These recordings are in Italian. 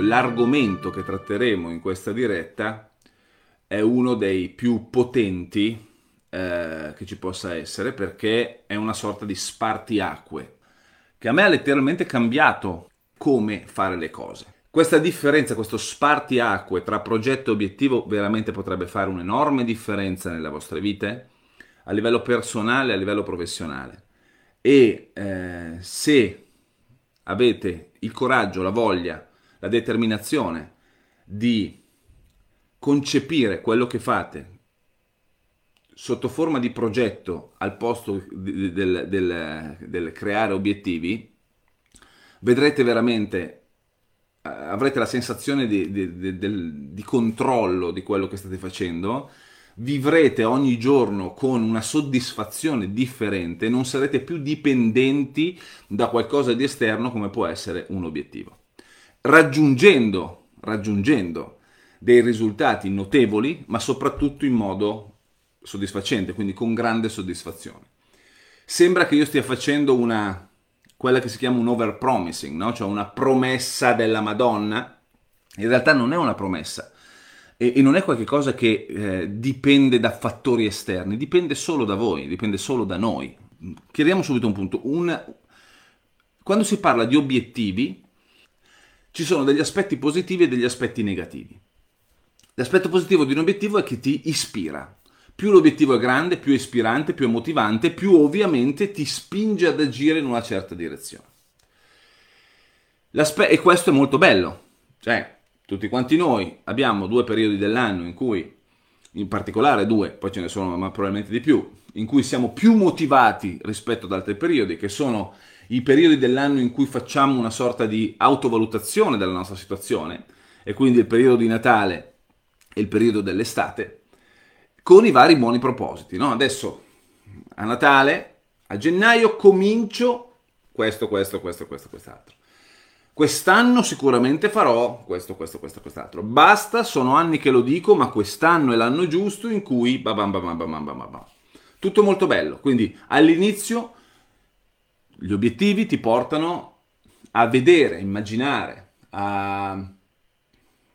L'argomento che tratteremo in questa diretta è uno dei più potenti eh, che ci possa essere perché è una sorta di spartiacque che a me ha letteralmente cambiato come fare le cose. Questa differenza, questo spartiacque tra progetto e obiettivo veramente potrebbe fare un'enorme differenza nelle vostre vite a livello personale a livello professionale. E eh, se avete il coraggio, la voglia, la determinazione di concepire quello che fate sotto forma di progetto al posto del, del, del, del creare obiettivi, vedrete veramente, eh, avrete la sensazione di, di, di, di controllo di quello che state facendo, vivrete ogni giorno con una soddisfazione differente, non sarete più dipendenti da qualcosa di esterno come può essere un obiettivo raggiungendo, raggiungendo dei risultati notevoli, ma soprattutto in modo soddisfacente, quindi con grande soddisfazione. Sembra che io stia facendo una, quella che si chiama un overpromising, no? cioè una promessa della Madonna. In realtà non è una promessa e, e non è qualcosa che eh, dipende da fattori esterni, dipende solo da voi, dipende solo da noi. Chiariamo subito un punto. Un, quando si parla di obiettivi, ci sono degli aspetti positivi e degli aspetti negativi. L'aspetto positivo di un obiettivo è che ti ispira. Più l'obiettivo è grande, più è ispirante, più è motivante, più ovviamente ti spinge ad agire in una certa direzione. L'aspe- e questo è molto bello. Cioè, tutti quanti noi abbiamo due periodi dell'anno in cui, in particolare due, poi ce ne sono ma probabilmente di più, in cui siamo più motivati rispetto ad altri periodi, che sono i periodi dell'anno in cui facciamo una sorta di autovalutazione della nostra situazione, e quindi il periodo di Natale e il periodo dell'estate, con i vari buoni propositi. No? Adesso a Natale, a gennaio comincio questo, questo, questo, questo, quest'altro. Quest'anno sicuramente farò questo, questo, questo, quest'altro. Basta, sono anni che lo dico, ma quest'anno è l'anno giusto in cui... Babam, babam, babam, babam. Tutto molto bello. Quindi all'inizio gli obiettivi ti portano a vedere, a immaginare, a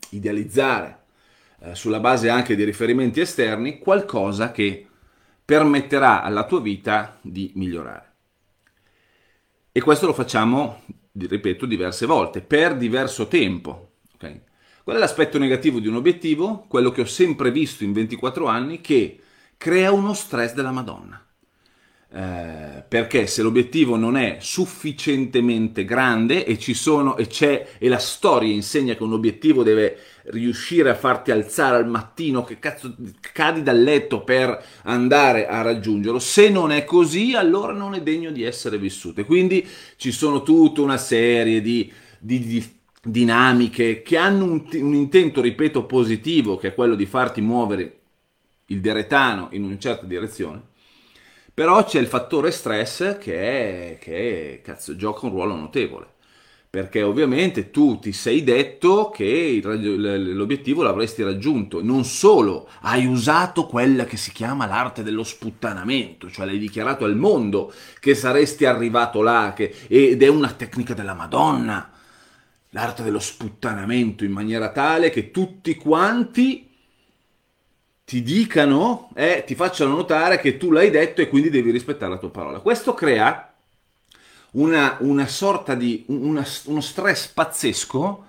idealizzare, eh, sulla base anche di riferimenti esterni, qualcosa che permetterà alla tua vita di migliorare. E questo lo facciamo, ripeto, diverse volte, per diverso tempo. Okay? Qual è l'aspetto negativo di un obiettivo? Quello che ho sempre visto in 24 anni, che crea uno stress della Madonna. Eh, perché se l'obiettivo non è sufficientemente grande e ci sono e c'è e la storia insegna che un obiettivo deve riuscire a farti alzare al mattino che cazzo cadi dal letto per andare a raggiungerlo se non è così allora non è degno di essere vissuto. E quindi ci sono tutta una serie di, di, di dinamiche che hanno un, un intento ripeto positivo che è quello di farti muovere il deretano in una certa direzione però c'è il fattore stress che, che cazzo, gioca un ruolo notevole. Perché ovviamente tu ti sei detto che l'obiettivo l'avresti raggiunto. Non solo hai usato quella che si chiama l'arte dello sputtanamento, cioè l'hai dichiarato al mondo che saresti arrivato là, che, ed è una tecnica della Madonna l'arte dello sputtanamento in maniera tale che tutti quanti ti dicano e eh, ti facciano notare che tu l'hai detto e quindi devi rispettare la tua parola. Questo crea una, una sorta di una, uno stress pazzesco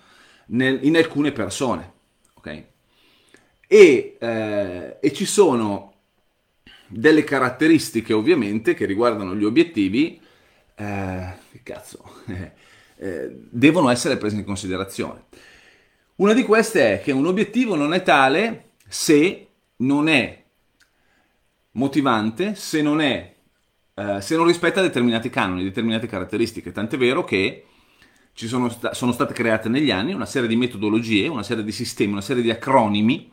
nel, in alcune persone. Ok? E, eh, e, ci sono delle caratteristiche ovviamente che riguardano gli obiettivi eh, che cazzo eh, devono essere prese in considerazione. Una di queste è che un obiettivo non è tale se non è motivante se non, è, eh, se non rispetta determinati canoni, determinate caratteristiche. Tant'è vero che ci sono, sta- sono state create negli anni una serie di metodologie, una serie di sistemi, una serie di acronimi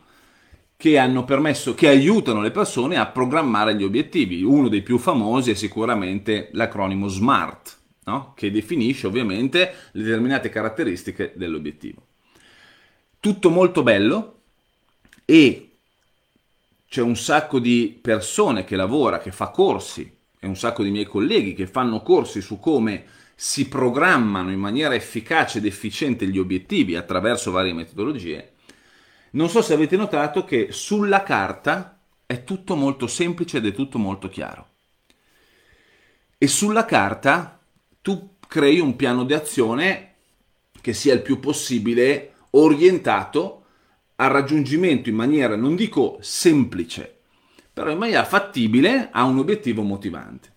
che hanno permesso, che aiutano le persone a programmare gli obiettivi. Uno dei più famosi è sicuramente l'acronimo SMART, no? che definisce ovviamente le determinate caratteristiche dell'obiettivo. Tutto molto bello e c'è un sacco di persone che lavora, che fa corsi, e un sacco di miei colleghi che fanno corsi su come si programmano in maniera efficace ed efficiente gli obiettivi attraverso varie metodologie, non so se avete notato che sulla carta è tutto molto semplice ed è tutto molto chiaro. E sulla carta tu crei un piano di azione che sia il più possibile orientato al raggiungimento in maniera, non dico semplice, però in maniera fattibile a un obiettivo motivante.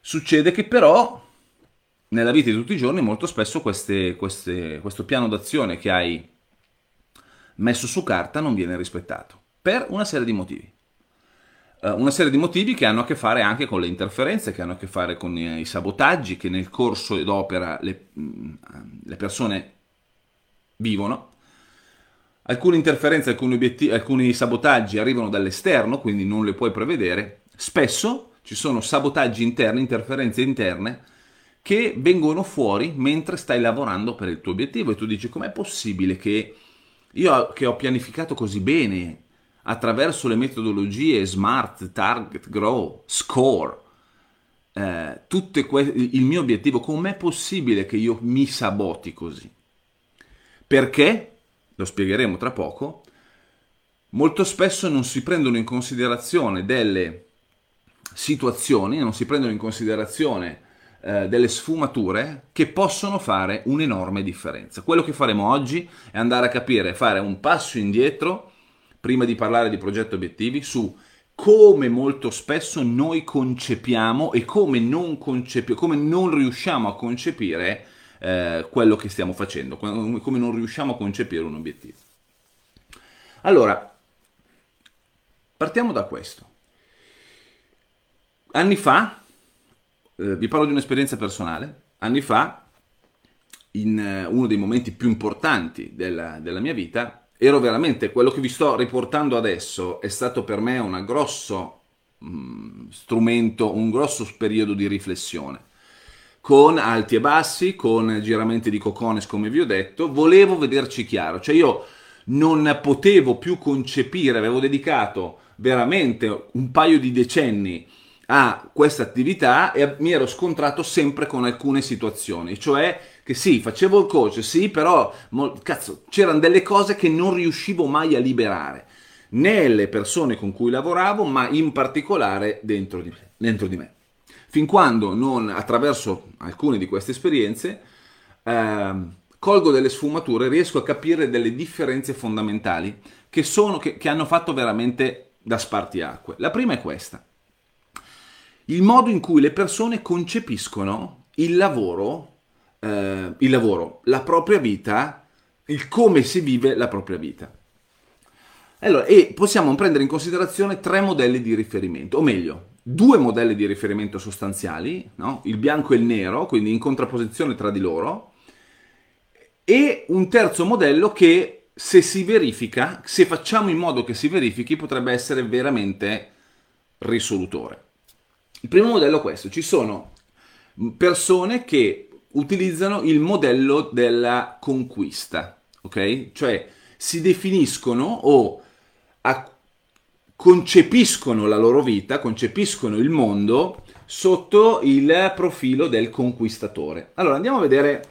Succede che però nella vita di tutti i giorni molto spesso queste, queste, questo piano d'azione che hai messo su carta non viene rispettato per una serie di motivi. Uh, una serie di motivi che hanno a che fare anche con le interferenze, che hanno a che fare con i, i sabotaggi che nel corso d'opera le, mm, le persone vivono. Alcune interferenze, alcuni, obiettivi, alcuni sabotaggi arrivano dall'esterno, quindi non le puoi prevedere. Spesso ci sono sabotaggi interni, interferenze interne che vengono fuori mentre stai lavorando per il tuo obiettivo e tu dici com'è possibile che io che ho pianificato così bene attraverso le metodologie Smart, Target, Grow, Score, eh, que- il mio obiettivo, com'è possibile che io mi saboti così? Perché, lo spiegheremo tra poco, molto spesso non si prendono in considerazione delle situazioni, non si prendono in considerazione eh, delle sfumature che possono fare un'enorme differenza. Quello che faremo oggi è andare a capire, fare un passo indietro prima di parlare di progetto obiettivi su come molto spesso noi concepiamo e come non, concepi- come non riusciamo a concepire eh, quello che stiamo facendo, come non riusciamo a concepire un obiettivo. Allora, partiamo da questo. Anni fa, eh, vi parlo di un'esperienza personale, anni fa, in eh, uno dei momenti più importanti della, della mia vita, ero veramente, quello che vi sto riportando adesso è stato per me un grosso mh, mm, strumento, un grosso periodo di riflessione con alti e bassi, con giramenti di cocones come vi ho detto, volevo vederci chiaro, cioè io non potevo più concepire, avevo dedicato veramente un paio di decenni a questa attività e mi ero scontrato sempre con alcune situazioni, cioè che sì, facevo il coach, sì, però cazzo, c'erano delle cose che non riuscivo mai a liberare, né le persone con cui lavoravo, ma in particolare dentro di me. Dentro di me. Fin quando non, attraverso alcune di queste esperienze, eh, colgo delle sfumature, riesco a capire delle differenze fondamentali che, sono, che, che hanno fatto veramente da spartiacque. La prima è questa il modo in cui le persone concepiscono il lavoro, eh, il lavoro, la propria vita, il come si vive la propria vita. Allora, e possiamo prendere in considerazione tre modelli di riferimento, o meglio, due modelli di riferimento sostanziali, no? il bianco e il nero, quindi in contrapposizione tra di loro, e un terzo modello che se si verifica, se facciamo in modo che si verifichi, potrebbe essere veramente risolutore. Il primo modello è questo, ci sono persone che utilizzano il modello della conquista, ok? Cioè si definiscono o a, concepiscono la loro vita, concepiscono il mondo sotto il profilo del conquistatore. Allora andiamo a vedere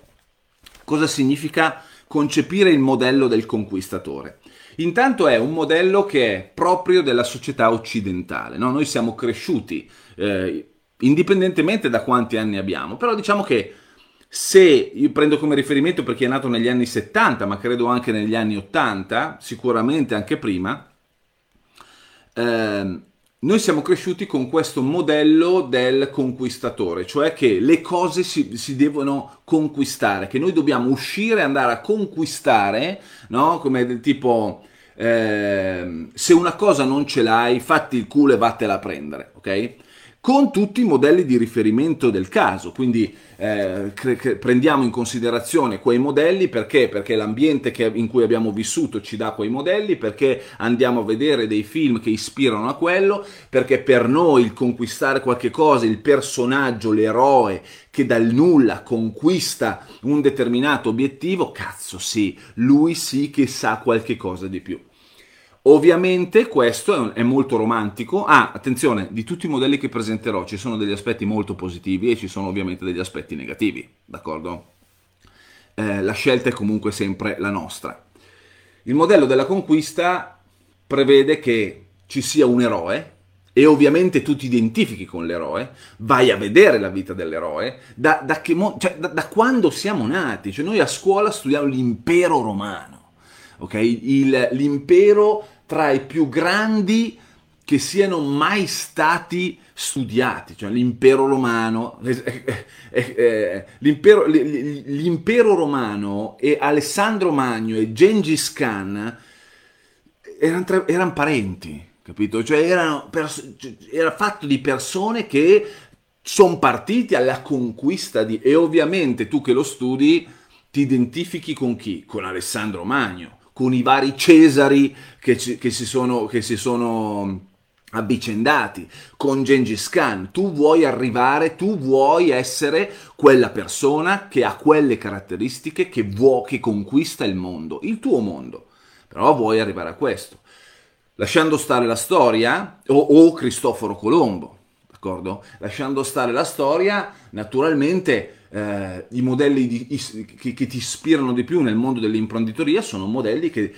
cosa significa concepire il modello del conquistatore. Intanto è un modello che è proprio della società occidentale, no? noi siamo cresciuti eh, indipendentemente da quanti anni abbiamo, però diciamo che se io prendo come riferimento per chi è nato negli anni 70, ma credo anche negli anni 80, sicuramente anche prima, eh, noi siamo cresciuti con questo modello del conquistatore, cioè che le cose si, si, devono conquistare, che noi dobbiamo uscire e andare a conquistare, no? Come tipo, eh, se una cosa non ce l'hai, fatti il culo e vattela a prendere, ok? Con tutti i modelli di riferimento del caso. Quindi eh, cre- cre- prendiamo in considerazione quei modelli perché? Perché l'ambiente che, in cui abbiamo vissuto ci dà quei modelli, perché andiamo a vedere dei film che ispirano a quello, perché per noi il conquistare qualche cosa, il personaggio, l'eroe che dal nulla conquista un determinato obiettivo, cazzo sì, lui sì che sa qualche cosa di più. Ovviamente questo è, molto romantico. Ah, attenzione, di tutti i modelli che presenterò ci sono degli aspetti molto positivi e ci sono ovviamente degli aspetti negativi, d'accordo? Eh, la scelta è comunque sempre la nostra. Il modello della conquista prevede che ci sia un eroe e ovviamente tu ti identifichi con l'eroe, vai a vedere la vita dell'eroe, da, da, mo- cioè, da, da quando siamo nati, cioè noi a scuola studiamo l'impero romano, ok? Il, l'impero tra i più grandi che siano mai stati studiati, cioè l'impero romano, eh, eh, eh, l'impero, l'impero, romano e Alessandro Magno e Gengis Khan erano, erano parenti, capito? Cioè erano pers- era fatto di persone che sono partiti alla conquista di... e ovviamente tu che lo studi ti identifichi con chi? Con Alessandro Magno con i vari Cesari che, ci, che, si, sono, che si sono avvicendati con Gengis Khan. Tu vuoi arrivare, tu vuoi essere quella persona che ha quelle caratteristiche che, vuoi, che conquista il mondo, il tuo mondo. Però vuoi arrivare a questo. Lasciando stare la storia, o, o Cristoforo Colombo, d'accordo? Lasciando stare la storia, naturalmente eh, i modelli di, i, che, che, ti ispirano di più nel mondo dell'imprenditoria sono modelli che,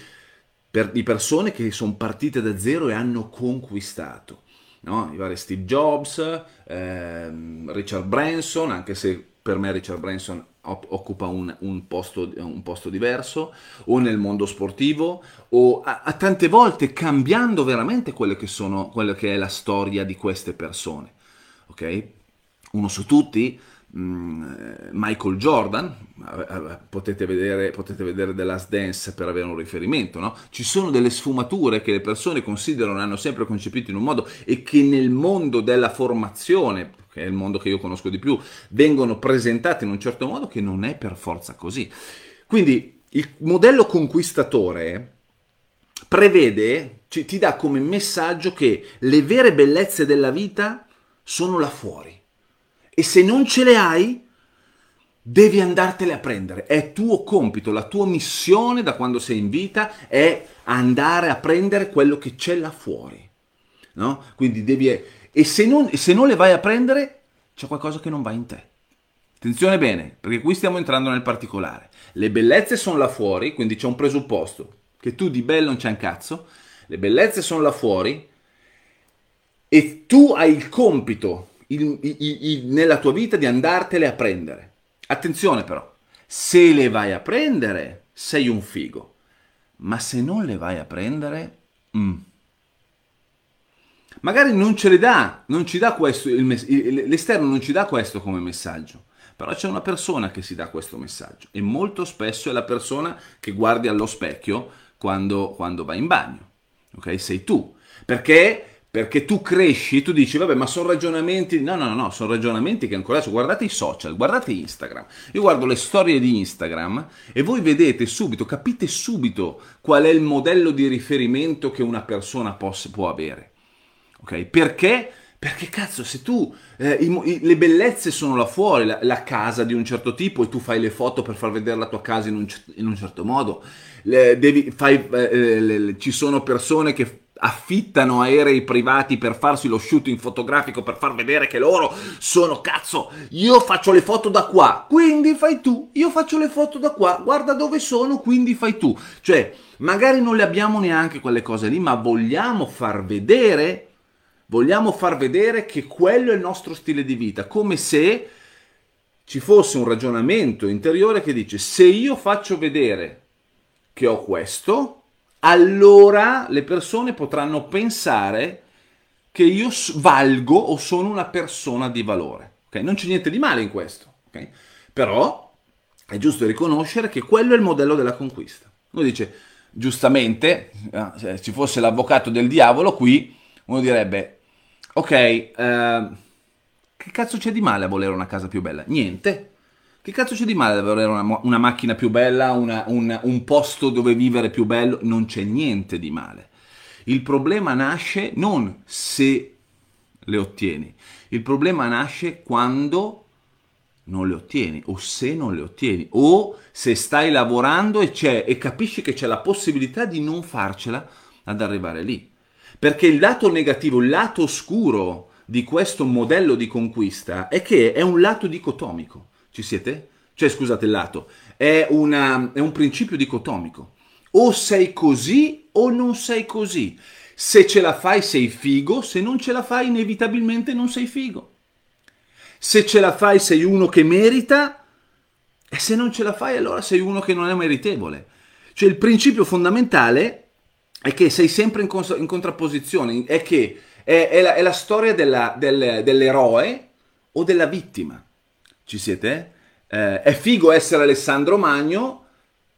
per, di persone che sono partite da zero e hanno conquistato. No? I vari Steve Jobs, eh, Richard Branson, anche se per me Richard Branson occupa un, un, posto, un, posto, diverso, o nel mondo sportivo, o a, a tante volte cambiando veramente quello che, sono, quello che è la storia di queste persone. Ok? Uno su tutti, Michael Jordan, potete vedere, potete vedere The Last Dance per avere un riferimento, no? ci sono delle sfumature che le persone considerano, hanno sempre concepito in un modo e che nel mondo della formazione, che è il mondo che io conosco di più, vengono presentate in un certo modo che non è per forza così. Quindi il modello conquistatore prevede, ti dà come messaggio che le vere bellezze della vita sono là fuori e se non ce le hai, devi andartele a prendere. È tuo compito, la tua missione da quando sei in vita è andare a prendere quello che c'è là fuori. No? Quindi devi... E se non, se non le vai a prendere, c'è qualcosa che non va in te. Attenzione bene, perché qui stiamo entrando nel particolare. Le bellezze sono là fuori, quindi c'è un presupposto, che tu di bello non c'è un cazzo, le bellezze sono là fuori e tu hai il compito il, il, nella tua vita di andartele a prendere. Attenzione però, se le vai a prendere sei un figo, ma se non le vai a prendere... Mm. Magari non ce le dà, non ci dà questo, l'esterno non ci dà questo come messaggio, però c'è una persona che si dà questo messaggio e molto spesso è la persona che guardi allo specchio quando, quando va in bagno, ok? Sei tu, perché perché tu cresci, tu dici, vabbè, ma sono ragionamenti. No, no, no, no sono ragionamenti che ancora adesso. Guardate i social, guardate Instagram. Io guardo le storie di Instagram e voi vedete subito, capite subito qual è il modello di riferimento che una persona poss- può avere. Ok? Perché? Perché cazzo, se tu eh, i, i, le bellezze sono là fuori, la, la, casa di un certo tipo e tu fai le foto per far vedere la tua casa in un, in un certo modo, le, devi, fai, eh, le, ci sono persone che affittano aerei privati per farsi lo shooting fotografico per far vedere che loro sono cazzo io faccio le foto da qua quindi fai tu io faccio le foto da qua guarda dove sono quindi fai tu. Cioè magari non le abbiamo neanche quelle cose lì ma vogliamo far vedere vogliamo far vedere che quello è il nostro stile di vita come se ci fosse un ragionamento interiore che dice se io faccio vedere che ho questo allora le persone potranno pensare che io valgo o sono una persona di valore. Okay? Non c'è niente di male in questo, okay? però è giusto riconoscere che quello è il modello della conquista. Uno dice, giustamente, eh, se ci fosse l'avvocato del diavolo qui, uno direbbe, ok, eh, Che cazzo c'è di male a volere una casa più bella? Niente. Che cazzo c'è di male a volere una, una macchina più bella, una, una, un posto dove vivere più bello? Non c'è niente di male. Il problema nasce non se le ottieni, il problema nasce quando non le ottieni o se non le ottieni o se stai lavorando e, e capisci che c'è la possibilità di non farcela ad arrivare lì. Perché il lato negativo, il lato oscuro di questo modello di conquista è che è un lato dicotomico. Ci siete? Cioè, scusate, il lato. È, una, è un principio dicotomico. O sei così o non sei così. Se ce la fai sei figo, se non ce la fai inevitabilmente non sei figo. Se ce la fai sei uno che merita e se non ce la fai allora sei uno che non è meritevole. Cioè il principio fondamentale è che sei sempre in, cons- in contrapposizione, è che è, è, la, è la, storia della, del, dell'eroe o della vittima. Ci siete? Eh, è figo essere Alessandro Magno,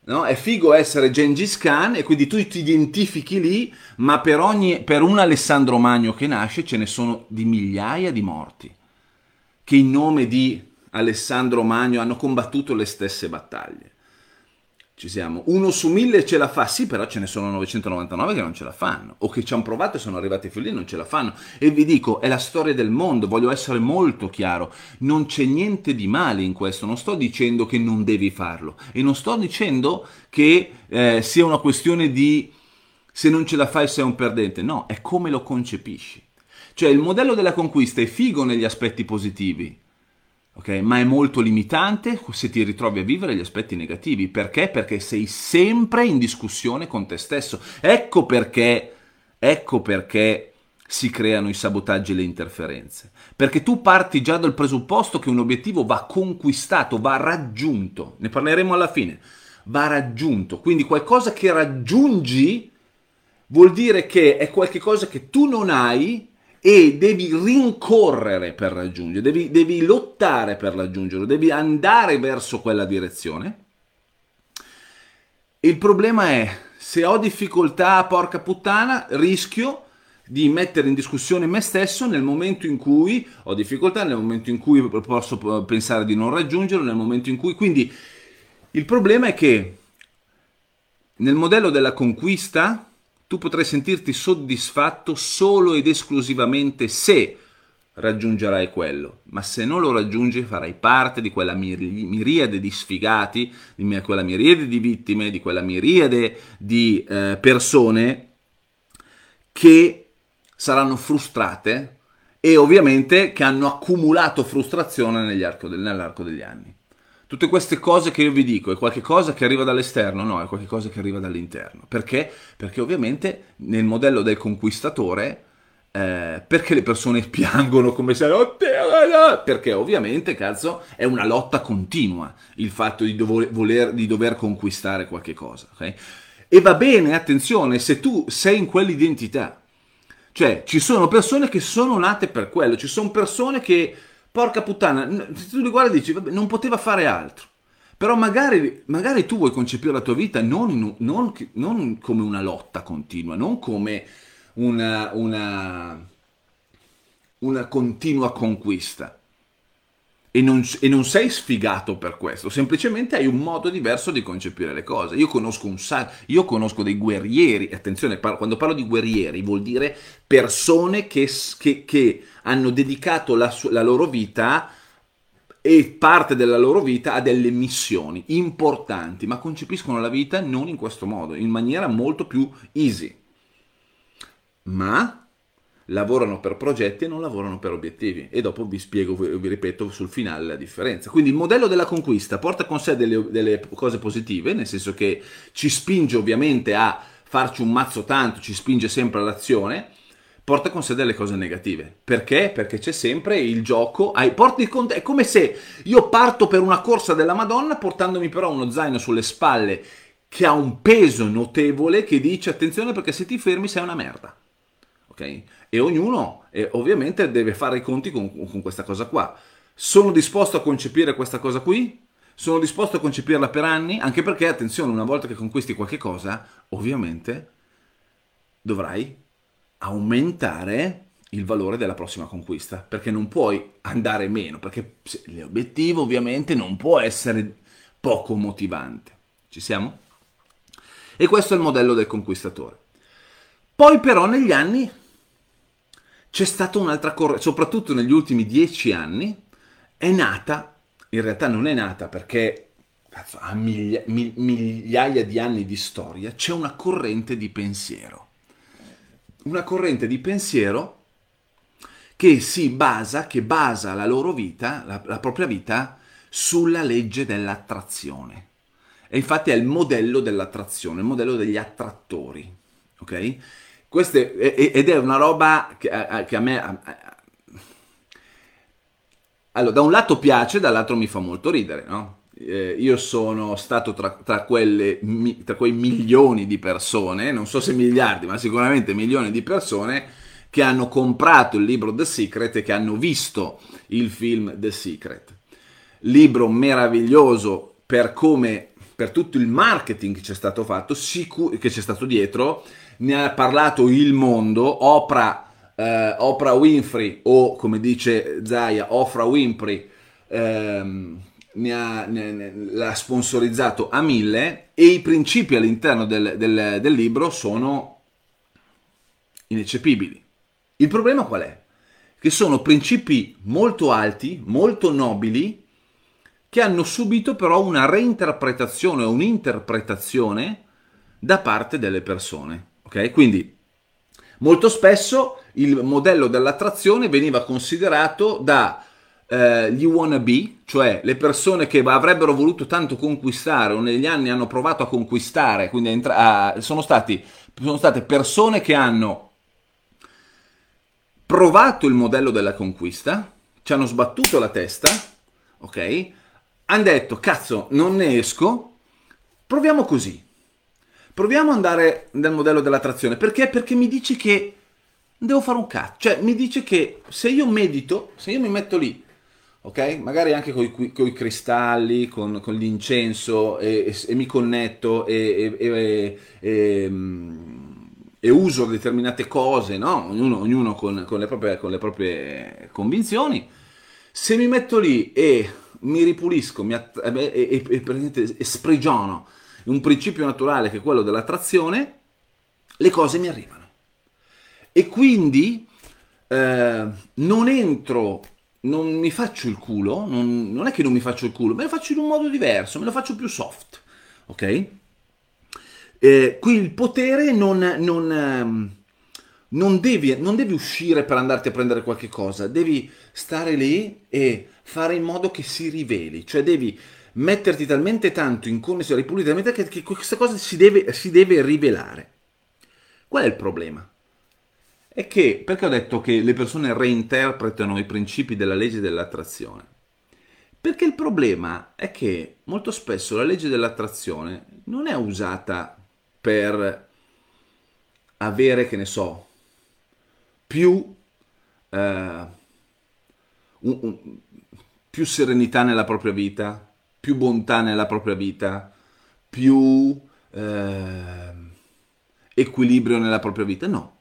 no? è figo essere Gengis Khan e quindi tu ti identifichi lì, ma per, ogni, per un Alessandro Magno che nasce ce ne sono di migliaia di morti che in nome di Alessandro Magno hanno combattuto le stesse battaglie. Ci siamo. Uno su mille ce la fa, sì, però ce ne sono 999 che non ce la fanno, o che ci hanno provato e sono arrivati fino lì e non ce la fanno. E vi dico, è la storia del mondo, voglio essere molto chiaro, non c'è niente di male in questo, non sto dicendo che non devi farlo, e non sto dicendo che eh, sia una questione di se non ce la fai sei un perdente, no, è come lo concepisci. Cioè il modello della conquista è figo negli aspetti positivi, Okay? Ma è molto limitante se ti ritrovi a vivere gli aspetti negativi. Perché? Perché sei sempre in discussione con te stesso. Ecco perché, ecco perché si creano i sabotaggi e le interferenze. Perché tu parti già dal presupposto che un obiettivo va conquistato, va raggiunto. Ne parleremo alla fine. Va raggiunto. Quindi qualcosa che raggiungi vuol dire che è qualcosa che tu non hai e devi rincorrere per raggiungere, devi, devi lottare per raggiungerlo, devi andare verso quella direzione. Il problema è, se ho difficoltà, porca puttana, rischio di mettere in discussione me stesso nel momento in cui ho difficoltà, nel momento in cui posso pensare di non raggiungerlo, nel momento in cui... Quindi il problema è che nel modello della conquista tu potrai sentirti soddisfatto solo ed esclusivamente se raggiungerai quello, ma se non lo raggiungi farai parte di quella miriade di sfigati, di quella miriade di vittime, di quella miriade di eh, persone che saranno frustrate e ovviamente che hanno accumulato frustrazione nell'arco degli anni. Tutte queste cose che io vi dico è qualcosa che arriva dall'esterno? No, è qualcosa che arriva dall'interno. Perché? Perché ovviamente nel modello del conquistatore, eh, perché le persone piangono come se... Perché ovviamente, cazzo, è una lotta continua il fatto di, dover, voler, di dover conquistare qualche cosa. Okay? E va bene, attenzione, se tu sei in quell'identità. Cioè, ci sono persone che sono nate per quello, ci sono persone che porca puttana, se tu li guardi e dici, vabbè, non poteva fare altro. Però magari, magari, tu vuoi concepire la tua vita non, non, non come una lotta continua, non come una, una, una continua conquista. E non, e non, sei sfigato per questo, semplicemente hai un modo diverso di concepire le cose. Io conosco, un, io conosco dei guerrieri, attenzione, par- quando parlo di guerrieri vuol dire persone che, che, che hanno dedicato la, la loro vita e parte della loro vita a delle missioni importanti, ma concepiscono la vita non in questo modo, in maniera molto più easy. Ma lavorano per progetti e non lavorano per obiettivi e dopo vi spiego, vi ripeto sul finale la differenza. Quindi il modello della conquista porta con sé delle, delle cose positive, nel senso che ci spinge ovviamente a farci un mazzo tanto, ci spinge sempre all'azione, porta con sé delle cose negative. Perché? Perché c'è sempre il gioco, hai, porti con te, è come se io parto per una corsa della Madonna portandomi però uno zaino sulle spalle che ha un peso notevole che dice attenzione perché se ti fermi sei una merda. Ok? e ognuno eh, ovviamente deve fare i conti con, con questa cosa qua. Sono disposto a concepire questa cosa qui? Sono disposto a concepirla per anni? Anche perché, attenzione, una volta che conquisti qualche cosa, ovviamente dovrai aumentare il valore della prossima conquista, perché non puoi andare meno, perché l'obiettivo ovviamente non può essere poco motivante. Ci siamo? E questo è il modello del conquistatore. Poi però negli anni c'è stata un'altra corrente, soprattutto negli ultimi dieci anni, è nata, in realtà non è nata perché ha miglia, migliaia di anni di storia, c'è una corrente di pensiero. Una corrente di pensiero che si basa, che basa la loro vita, la, la propria vita, sulla legge dell'attrazione. E infatti è il modello dell'attrazione, il modello degli attrattori. Ok? Queste, ed è una roba che, che a me... Allora, da un lato piace, dall'altro mi fa molto ridere, no? Eh, io sono stato tra, tra, quelle, tra quei milioni di persone, non so se miliardi, ma sicuramente milioni di persone che hanno comprato il libro The Secret e che hanno visto il film The Secret. Libro meraviglioso per come, per tutto il marketing che c'è stato fatto, sicur- che c'è stato dietro, ne ha parlato il mondo, Oprah, eh, Oprah Winfrey o come dice Zaya, Oprah Winfrey, ehm, ne ha, ne, ne, l'ha sponsorizzato a mille e i principi all'interno del, del, del libro sono ineccepibili. Il problema qual è? Che sono principi molto alti, molto nobili, che hanno subito però una reinterpretazione o un'interpretazione da parte delle persone. Ok? Quindi molto spesso il modello dell'attrazione veniva considerato da eh, gli wannabe, cioè le persone che avrebbero voluto tanto conquistare o negli anni hanno provato a conquistare, quindi a entra- a, sono, stati, sono state persone che hanno provato il modello della conquista, ci hanno sbattuto la testa, ok? Hanno detto, cazzo, non ne esco, proviamo così. Proviamo ad andare nel modello dell'attrazione. Perché? Perché mi dici che devo fare un cazzo. Cioè, mi dice che se io medito, se io mi metto lì, ok? Magari anche con i cristalli, con, con l'incenso e, e, e, mi connetto e, mm, e uso determinate cose, no? ognuno, ognuno con, con, le proprie, con, le proprie, convinzioni, se mi metto lì e mi ripulisco mi att- e, e, e, e sprigiono un principio naturale che è quello dell'attrazione, le cose mi arrivano. E quindi eh, non entro, non mi faccio il culo, non, non è che non mi faccio il culo, me lo faccio in un modo diverso, me lo faccio più soft, ok? Eh, qui il potere non, non, ehm, non, devi, non devi uscire per andarti a prendere qualche cosa, devi stare lì e fare in modo che si riveli, cioè devi metterti talmente tanto in connessione, ripulitamente che, che questa cosa si deve, si deve rivelare. Qual è il problema? È che, perché ho detto che le persone reinterpretano i principi della legge dell'attrazione? Perché il problema è che molto spesso la legge dell'attrazione non è usata per avere, che ne so, più, eh, un, un, più serenità nella propria vita, più bontà nella propria vita, più eh, equilibrio nella propria vita. No.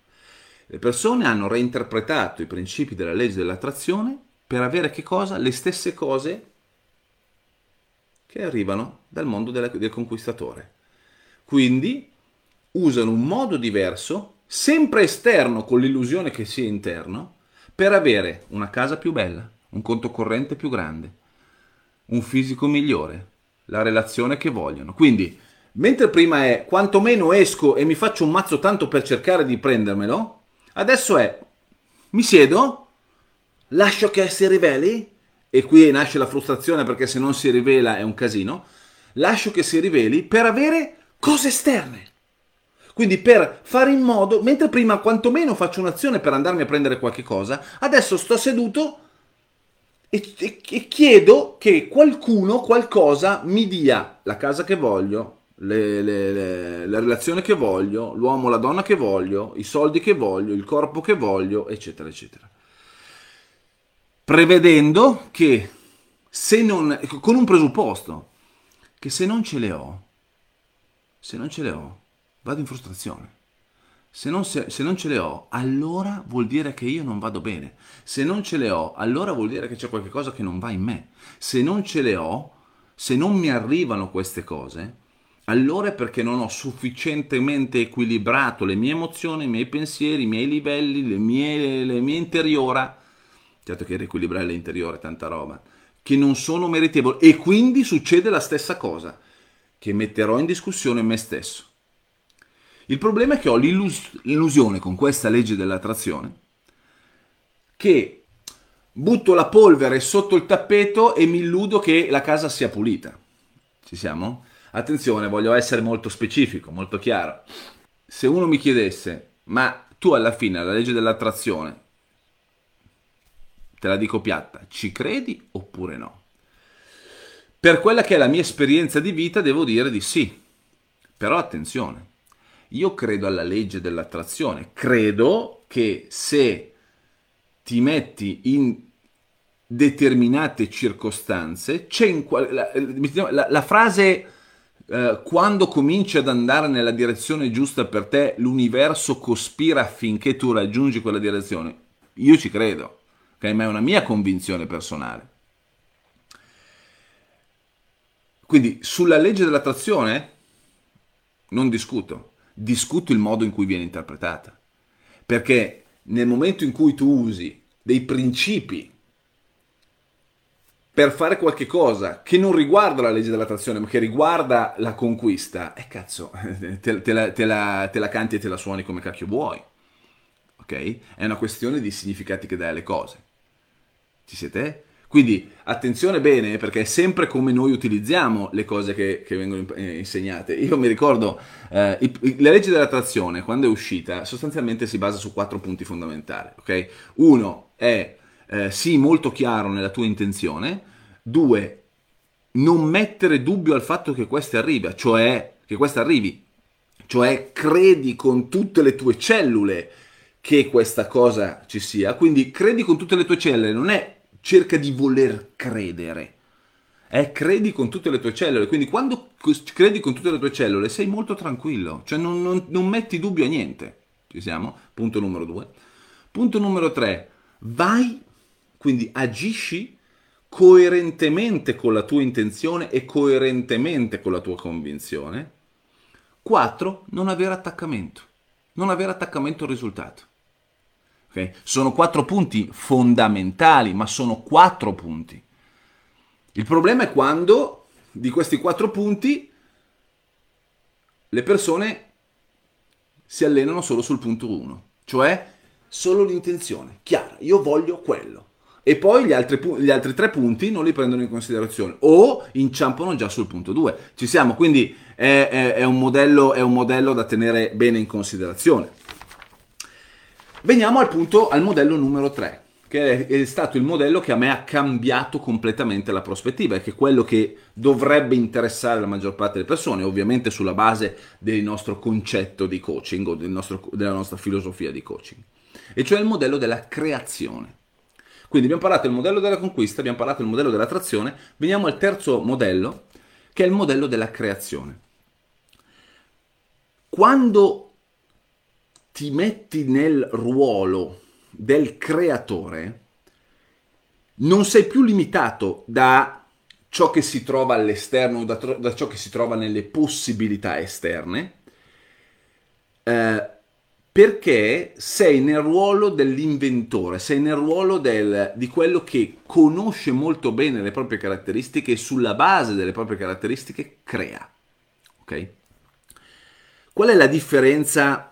Le persone hanno reinterpretato i principi della legge dell'attrazione per avere che cosa? Le stesse cose che arrivano dal mondo della, del conquistatore. Quindi usano un modo diverso, sempre esterno con l'illusione che sia interno, per avere una casa più bella, un conto corrente più grande, un fisico migliore, la relazione che vogliono. Quindi, mentre prima è quantomeno esco e mi faccio un mazzo tanto per cercare di prendermelo, adesso è mi siedo, lascio che si riveli, e qui nasce la frustrazione perché se non si rivela è un casino, lascio che si riveli per avere cose esterne. Quindi per fare in modo, mentre prima quantomeno faccio un'azione per andarmi a prendere qualche cosa, adesso sto seduto e, e, e chiedo che qualcuno, qualcosa mi dia la casa che voglio, le, le, le, la relazione che voglio, l'uomo, la donna che voglio, i soldi che voglio, il corpo che voglio, eccetera, eccetera. Prevedendo che se non, con un presupposto, che se non ce le ho, se non ce le ho, vado in frustrazione. Se non, se, se non, ce le ho, allora vuol dire che io non vado bene. Se non ce le ho, allora vuol dire che c'è qualcosa che non va in me. Se non ce le ho, se non mi arrivano queste cose, allora è perché non ho sufficientemente equilibrato le mie emozioni, i miei pensieri, i miei livelli, le mie, le mie interiora. Certo che riequilibrare l'interiore è tanta roba, che non sono meritevoli. E quindi succede la stessa cosa, che metterò in discussione me stesso. Il problema è che ho l'illusione con questa legge dell'attrazione che butto la polvere sotto il tappeto e mi illudo che la casa sia pulita. Ci siamo? Attenzione, voglio essere molto specifico, molto chiaro. Se uno mi chiedesse, ma tu alla fine alla legge dell'attrazione, te la dico piatta, ci credi oppure no? Per quella che è la mia esperienza di vita devo dire di sì. Però attenzione, io credo alla legge dell'attrazione, credo che se ti metti in determinate circostanze, c'è in qual- la, la, la frase eh, quando cominci ad andare nella direzione giusta per te, l'universo cospira affinché tu raggiungi quella direzione. Io ci credo, okay? ma è una mia convinzione personale. Quindi sulla legge dell'attrazione non discuto, discuto il modo in cui viene interpretata. Perché nel momento in cui tu usi dei principi per fare qualche cosa che non riguarda la legge dell'attrazione, ma che riguarda la conquista, eh, cazzo, te, te, la, te, la, te, la, canti e te la suoni come cacchio vuoi. Ok? È una questione di significati che dai alle cose. Ci siete? Quindi attenzione bene perché è sempre come noi utilizziamo le cose che, che vengono eh, insegnate. Io mi ricordo, eh, la legge dell'attrazione quando è uscita sostanzialmente si basa su quattro punti fondamentali. Ok? Uno è eh, sii molto chiaro nella tua intenzione, due, non mettere dubbio al fatto che questa arriva, cioè che questa arrivi, cioè credi con tutte le tue cellule che questa cosa ci sia, quindi credi con tutte le tue cellule, non è cerca di voler credere, è credi con tutte le tue cellule, quindi quando credi con tutte le tue cellule sei molto tranquillo, cioè non, non, non metti dubbio a niente, ci siamo? Punto numero due. Punto numero tre, vai quindi agisci coerentemente con la tua intenzione e coerentemente con la tua convinzione. 4. Non avere attaccamento. Non avere attaccamento al risultato. Okay? Sono quattro punti fondamentali, ma sono quattro punti. Il problema è quando di questi quattro punti le persone si allenano solo sul punto 1, cioè solo l'intenzione, chiara, io voglio quello e poi gli altri, gli altri, tre punti non li prendono in considerazione o inciampano già sul punto 2. Ci siamo, quindi è, è, è, un modello, è, un modello, da tenere bene in considerazione. Veniamo al punto, al modello numero 3, che è stato il modello che a me ha cambiato completamente la prospettiva e che è quello che dovrebbe interessare la maggior parte delle persone, ovviamente sulla base del nostro concetto di coaching o del nostro, della nostra filosofia di coaching, e cioè il modello della creazione. Quindi abbiamo parlato del modello della conquista, abbiamo parlato del modello dell'attrazione, veniamo al terzo modello, che è il modello della creazione. Quando ti metti nel ruolo del creatore, non sei più limitato da ciò che si trova all'esterno, da, da ciò che si trova nelle possibilità esterne, eh, perché sei nel ruolo dell'inventore, sei nel ruolo del, di quello che conosce molto bene le proprie caratteristiche e sulla base delle proprie caratteristiche crea. Ok? Qual è la differenza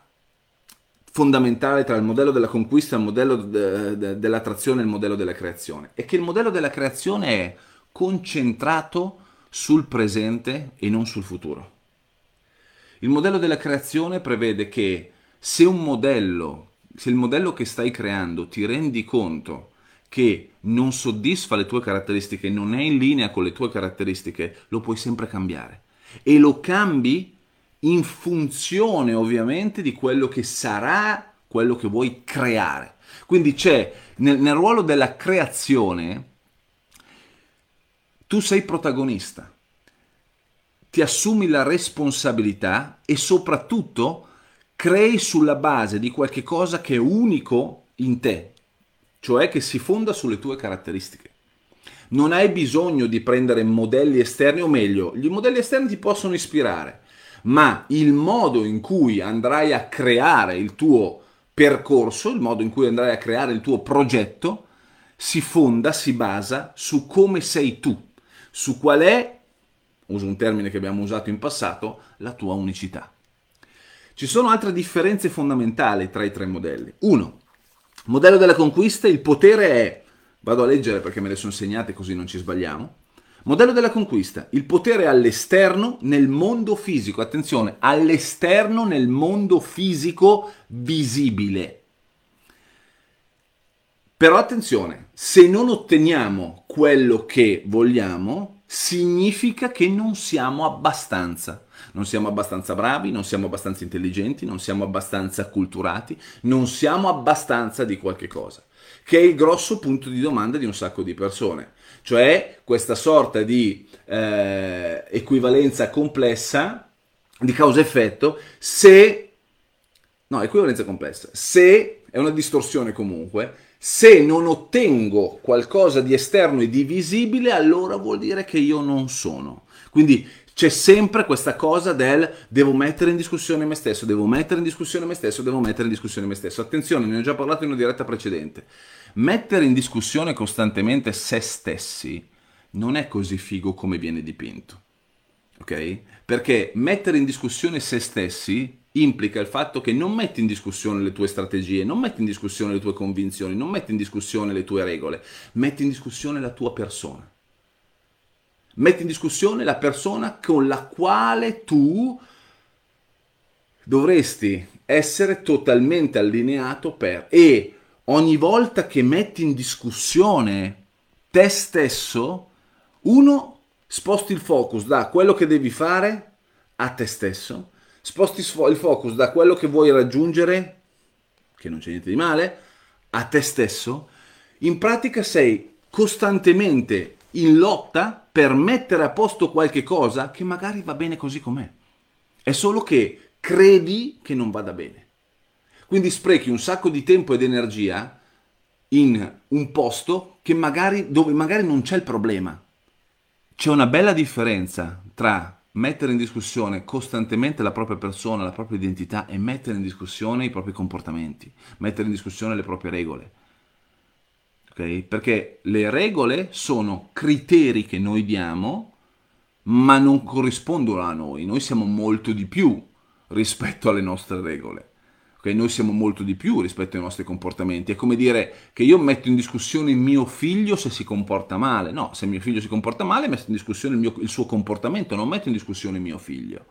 fondamentale tra il modello della conquista, il modello de, de, dell'attrazione e il modello della creazione? È che il modello della creazione è concentrato sul presente e non sul futuro. Il modello della creazione prevede che se un modello, se il modello che stai creando ti rendi conto che non soddisfa le tue caratteristiche, non è in linea con le tue caratteristiche, lo puoi sempre cambiare. E lo cambi in funzione ovviamente di quello che sarà quello che vuoi creare. Quindi c'è nel, nel ruolo della creazione, tu sei protagonista, ti assumi la responsabilità e soprattutto crei sulla base di qualche cosa che è unico in te, cioè che si fonda sulle tue caratteristiche. Non hai bisogno di prendere modelli esterni, o meglio, gli modelli esterni ti possono ispirare, ma il modo in cui andrai a creare il tuo percorso, il modo in cui andrai a creare il tuo progetto, si fonda, si basa su come sei tu, su qual è, uso un termine che abbiamo usato in passato, la tua unicità. Ci sono altre differenze fondamentali tra i tre modelli. Uno, modello della conquista, il potere è, vado a leggere perché me le sono segnate così non ci sbagliamo, Modello della conquista, il potere all'esterno nel mondo fisico, attenzione, all'esterno nel mondo fisico visibile. Però attenzione, se non otteniamo quello che vogliamo, significa che non siamo abbastanza. Non siamo abbastanza bravi, non siamo abbastanza intelligenti, non siamo abbastanza acculturati, non siamo abbastanza di qualche cosa, che è il grosso punto di domanda di un sacco di persone cioè questa sorta di eh, equivalenza complessa di causa-effetto se no, equivalenza complessa, se è una distorsione comunque, se non ottengo qualcosa di esterno e di visibile, allora vuol dire che io non sono. Quindi c'è sempre questa cosa del devo mettere in discussione me stesso, devo mettere in discussione me stesso, devo mettere in discussione me stesso. Attenzione, ne ho già parlato in una diretta precedente. Mettere in discussione costantemente se stessi non è così figo come viene dipinto. Ok? Perché mettere in discussione se stessi implica il fatto che non metti in discussione le tue strategie, non metti in discussione le tue convinzioni, non metti in discussione le tue regole, metti in discussione la tua persona metti in discussione la persona con la quale tu dovresti essere totalmente allineato per e ogni volta che metti in discussione te stesso, uno sposti il focus da quello che devi fare a te stesso, sposti il focus da quello che vuoi raggiungere, che non c'è niente di male, a te stesso, in pratica sei costantemente in lotta per mettere a posto qualche cosa che magari va bene così com'è. È solo che credi che non vada bene. Quindi sprechi un sacco di tempo ed energia in un posto magari, dove magari non c'è il problema. C'è una bella differenza tra mettere in discussione costantemente la propria persona, la propria identità e mettere in discussione i propri comportamenti, mettere in discussione le proprie regole okay? Perché le regole sono criteri che noi diamo, ma non corrispondono a noi. Noi siamo molto di più rispetto alle nostre regole. Okay? Noi siamo molto di più rispetto ai nostri comportamenti. È come dire che io metto in discussione mio figlio se si comporta male. No, se mio figlio si comporta male, metto in discussione il, mio, il suo comportamento, non metto in discussione mio figlio.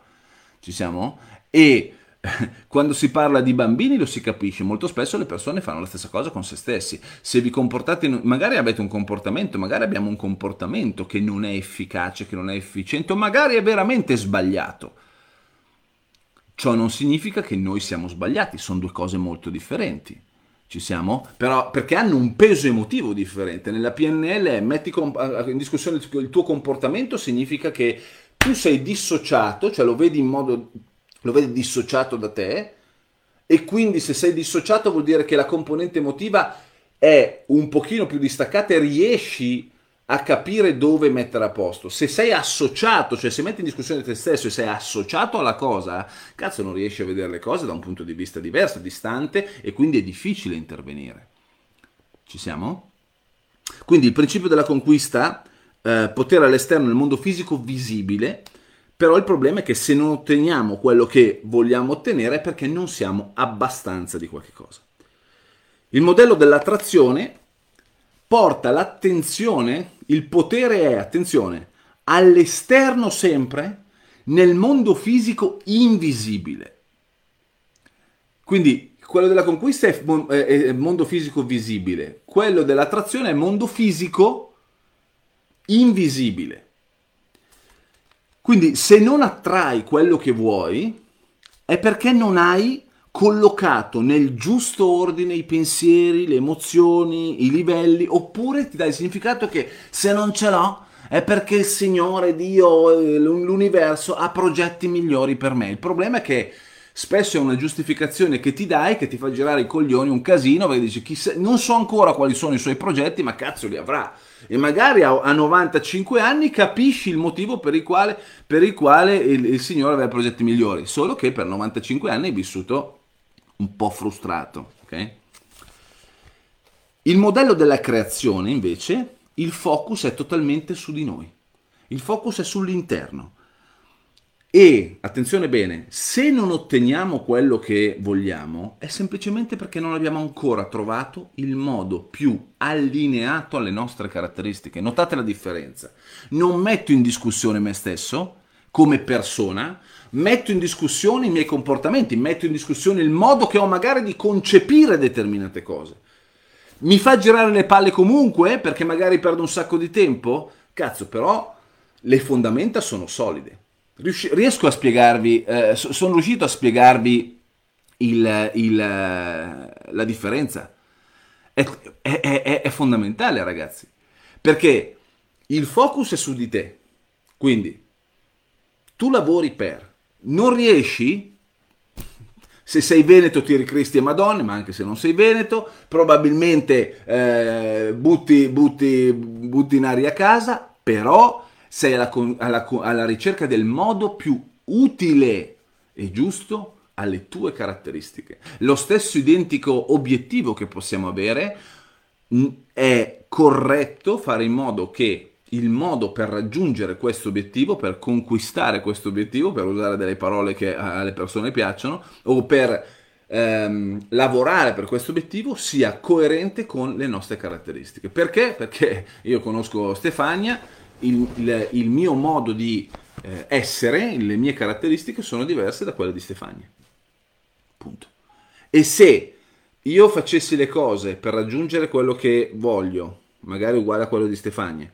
Ci siamo? E quando si parla di bambini lo si capisce, molto spesso le persone fanno la stessa cosa con se stessi. Se vi comportate, magari avete un comportamento, magari abbiamo un comportamento che non è efficace, che non è efficiente, o magari è veramente sbagliato. Ciò non significa che noi siamo sbagliati, sono due cose molto differenti. Ci siamo? Però perché hanno un peso emotivo differente. Nella PNL metti in discussione il tuo comportamento significa che tu sei dissociato, cioè lo vedi in modo lo vedi dissociato da te e quindi se sei dissociato vuol dire che la componente emotiva è un pochino più distaccata e riesci a capire dove mettere a posto. Se sei associato, cioè se metti in discussione te stesso e sei associato alla cosa, cazzo non riesci a vedere le cose da un punto di vista diverso, distante e quindi è difficile intervenire. Ci siamo? Quindi il principio della conquista, eh, potere all'esterno nel mondo fisico visibile, però il problema è che se non otteniamo quello che vogliamo ottenere è perché non siamo abbastanza di qualche cosa. Il modello dell'attrazione porta l'attenzione, il potere è, attenzione, all'esterno sempre, nel mondo fisico invisibile. Quindi quello della conquista è, è mondo fisico visibile, quello dell'attrazione è mondo fisico invisibile. Quindi se non attrai quello che vuoi è perché non hai collocato nel giusto ordine i pensieri, le emozioni, i livelli, oppure ti dai il significato che se non ce l'ho è perché il Signore, Dio, l'universo ha progetti migliori per me. Il problema è che spesso è una giustificazione che ti dai che ti fa girare i coglioni un casino perché dici chissà, non so ancora quali sono i suoi progetti ma cazzo li avrà e magari a, a 95 anni capisci il motivo per il quale, per il, quale il, il signore aveva progetti migliori solo che per 95 anni è vissuto un po' frustrato ok? il modello della creazione invece il focus è totalmente su di noi il focus è sull'interno e, attenzione bene, se non otteniamo quello che vogliamo, è semplicemente perché non abbiamo ancora trovato il modo più allineato alle nostre caratteristiche. Notate la differenza. Non metto in discussione me stesso come persona, metto in discussione i miei comportamenti, metto in discussione il modo che ho magari di concepire determinate cose. Mi fa girare le palle comunque perché magari perdo un sacco di tempo? Cazzo, però le fondamenta sono solide riesco a spiegarvi, eh, sono riuscito a spiegarvi il, il, la differenza. È, è, è, è, fondamentale, ragazzi, perché il focus è su di te. Quindi tu lavori per, non riesci. Se sei veneto tiri Cristi e Madonna, ma anche se non sei veneto, probabilmente eh, butti, butti, butti in aria a casa, però sei alla, alla, alla ricerca del modo più utile e giusto alle tue caratteristiche. Lo stesso identico obiettivo che possiamo avere è corretto fare in modo che il modo per raggiungere questo obiettivo, per conquistare questo obiettivo, per usare delle parole che alle persone piacciono, o per ehm, lavorare per questo obiettivo sia coerente con le nostre caratteristiche. Perché? Perché io conosco Stefania il, il, il mio modo di eh, essere, le mie caratteristiche sono diverse da quelle di Stefania. Punto. E se io facessi le cose per raggiungere quello che voglio, magari uguale a quello di Stefania,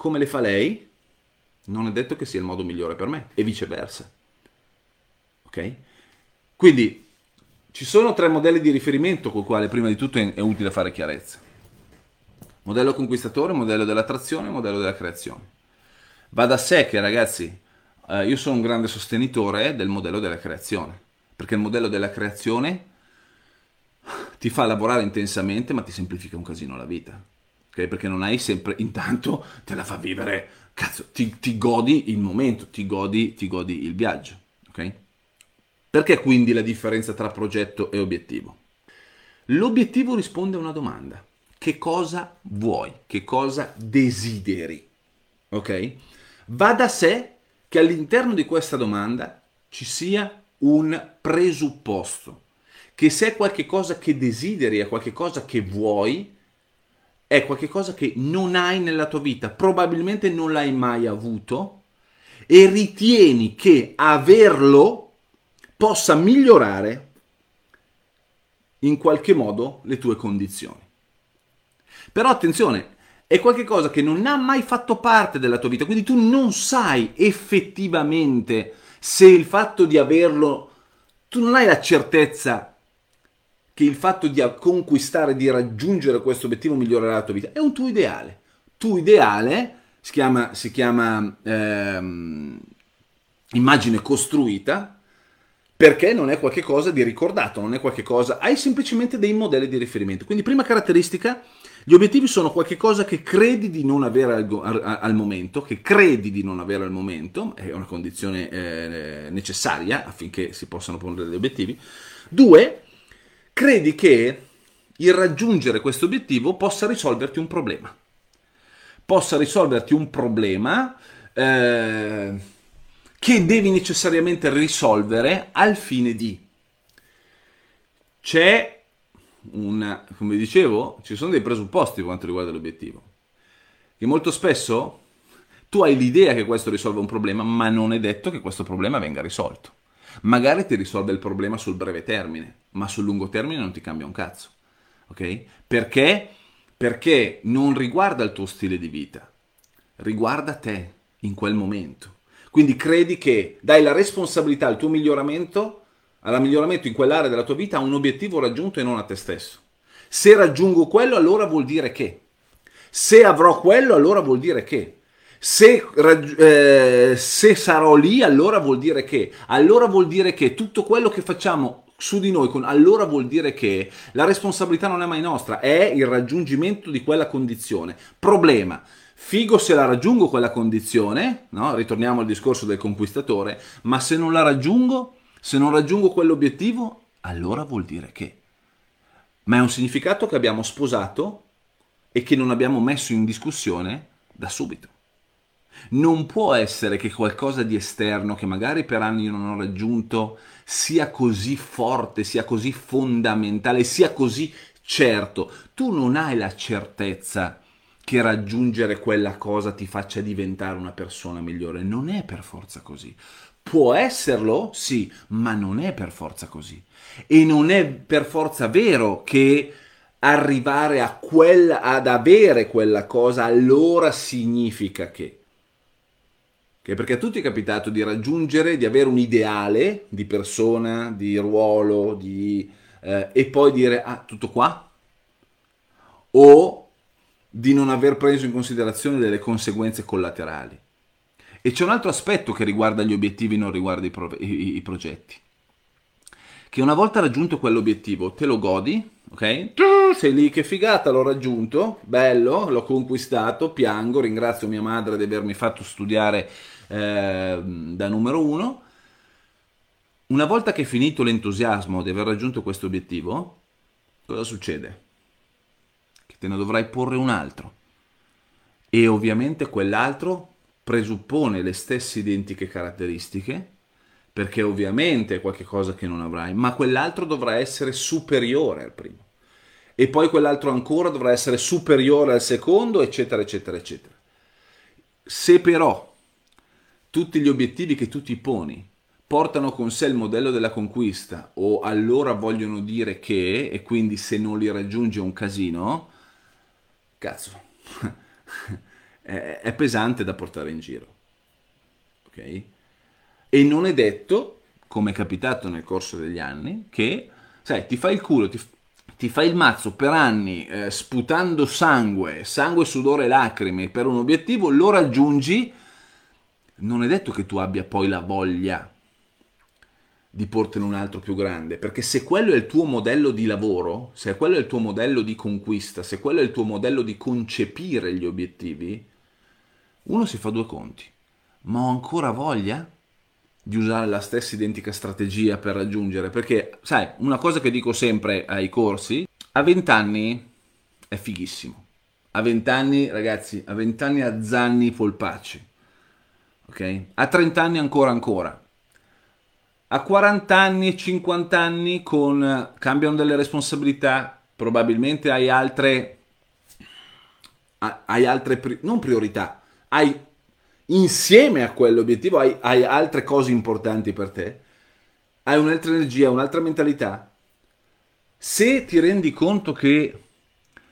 come le fa lei, non è detto che sia il modo migliore per me, e viceversa. Ok? Quindi ci sono tre modelli di riferimento con i quali prima di tutto è, utile fare chiarezza. Modello conquistatore, modello dell'attrazione, modello della creazione. Va da sé che ragazzi, eh, io sono un grande sostenitore del modello della creazione, perché il modello della creazione ti fa lavorare intensamente ma ti semplifica un casino la vita. Okay? Perché non hai sempre, intanto te la fa vivere, cazzo, ti, ti godi il momento, ti godi, ti godi il viaggio. Okay? Perché quindi la differenza tra progetto e obiettivo? L'obiettivo risponde a una domanda che cosa vuoi, che cosa desideri. Ok? Va da sé che all'interno di questa domanda ci sia un presupposto, che se è qualcosa che desideri, è qualcosa che vuoi, è qualcosa che non hai nella tua vita, probabilmente non l'hai mai avuto e ritieni che averlo possa migliorare in qualche modo le tue condizioni. Però attenzione, è qualcosa che non ha mai fatto parte della tua vita, quindi tu non sai effettivamente se il fatto di averlo, tu non hai la certezza che il fatto di conquistare, di raggiungere questo obiettivo migliorerà la tua vita, è un tuo ideale. Tuo ideale si chiama, si chiama ehm, immagine costruita, perché non è qualcosa di ricordato, non è qualcosa, hai semplicemente dei modelli di riferimento. Quindi prima caratteristica, gli obiettivi sono qualcosa che credi di non avere al, al, momento, che credi di non avere al momento, è una condizione eh, necessaria affinché si possano porre degli obiettivi. Due, credi che il raggiungere questo obiettivo possa risolverti un problema. Possa risolverti un problema eh, che devi necessariamente risolvere al fine di. C'è una, come dicevo, ci sono dei presupposti per quanto riguarda l'obiettivo. Che molto spesso tu hai l'idea che questo risolva un problema, ma non è detto che questo problema venga risolto. Magari ti risolve il problema sul breve termine, ma sul lungo termine non ti cambia un cazzo. Ok? Perché? Perché non riguarda il tuo stile di vita, riguarda te in quel momento. Quindi credi che dai la responsabilità al tuo miglioramento alla miglioramento in quell'area della tua vita a un obiettivo raggiunto e non a te stesso. Se raggiungo quello, allora vuol dire che. Se avrò quello, allora vuol dire che. Se, eh, se, sarò lì, allora vuol dire che, allora vuol dire che tutto quello che facciamo su di noi, con, allora vuol dire che la responsabilità non è mai nostra, è il raggiungimento di quella condizione. Problema. Figo se la raggiungo quella condizione, no? ritorniamo al discorso del conquistatore, ma se non la raggiungo, se non raggiungo quell'obiettivo, allora vuol dire che. Ma è un significato che abbiamo sposato e che non abbiamo messo in discussione da subito. Non può essere che qualcosa di esterno che magari per anni non ho raggiunto sia così forte, sia così fondamentale, sia così certo. Tu non hai la certezza che raggiungere quella cosa ti faccia diventare una persona migliore. Non è per forza così. Può esserlo, sì, ma non è per forza così. E non è per forza vero che arrivare a quella, ad avere quella cosa allora significa che. Che perché a tutti è capitato di raggiungere, di avere un ideale di persona, di ruolo, di, eh, e poi dire ah, tutto qua? O di non aver preso in considerazione delle conseguenze collaterali. E c'è un altro aspetto che riguarda gli obiettivi, non riguarda i, pro- i-, i progetti. Che una volta raggiunto quell'obiettivo te lo godi, ok? Sei lì, che figata, l'ho raggiunto, bello, l'ho conquistato, piango, ringrazio mia madre di avermi fatto studiare eh, da numero uno. Una volta che è finito l'entusiasmo di aver raggiunto questo obiettivo, cosa succede? Che te ne dovrai porre un altro. E ovviamente quell'altro presuppone le stesse identiche caratteristiche, perché ovviamente è qualcosa che non avrai, ma quell'altro dovrà essere superiore al primo. E poi quell'altro ancora dovrà essere superiore al secondo, eccetera, eccetera, eccetera. Se però tutti gli obiettivi che tu ti poni portano con sé il modello della conquista o allora vogliono dire che, e quindi se non li raggiunge è un casino, cazzo, è pesante da portare in giro. Ok? E non è detto, come è capitato nel corso degli anni, che, sai, ti fai il culo, ti, ti fai il mazzo per anni eh, sputando sangue, sangue, sudore e lacrime per un obiettivo, lo raggiungi, non è detto che tu abbia poi la voglia di portene un altro più grande, perché se quello è il tuo modello di lavoro, se quello è il tuo modello di conquista, se quello è il tuo modello di concepire gli obiettivi, uno si fa due conti, ma ho ancora voglia di usare la stessa identica strategia per raggiungere? Perché, sai, una cosa che dico sempre ai corsi, a 20 anni è fighissimo. A 20 anni, ragazzi, a 20 anni a zanni polpacci. Ok? A 30 anni ancora ancora. A 40 anni, 50 anni con cambiano delle responsabilità, probabilmente hai altre hai altre non priorità, hai insieme a quell'obiettivo hai, hai altre cose importanti per te, hai un'altra energia, un'altra mentalità. Se ti rendi conto che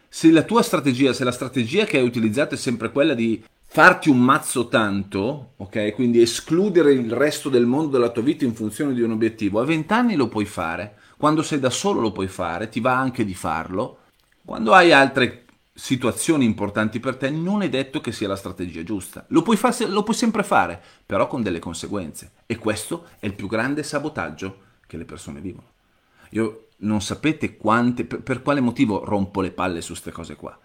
se la tua strategia, se la strategia che hai utilizzato è sempre quella di farti un mazzo tanto, ok? Quindi escludere il resto del mondo della tua vita in funzione di un obiettivo, a 20 anni lo puoi fare, quando sei da solo lo puoi fare, ti va anche di farlo. Quando hai altre situazioni importanti per te, non è detto che sia la strategia giusta. Lo puoi, far, lo puoi sempre fare, però con delle conseguenze. E questo è il più grande sabotaggio che le persone vivono. Io non sapete quante, per, per quale motivo rompo le palle su queste cose qua.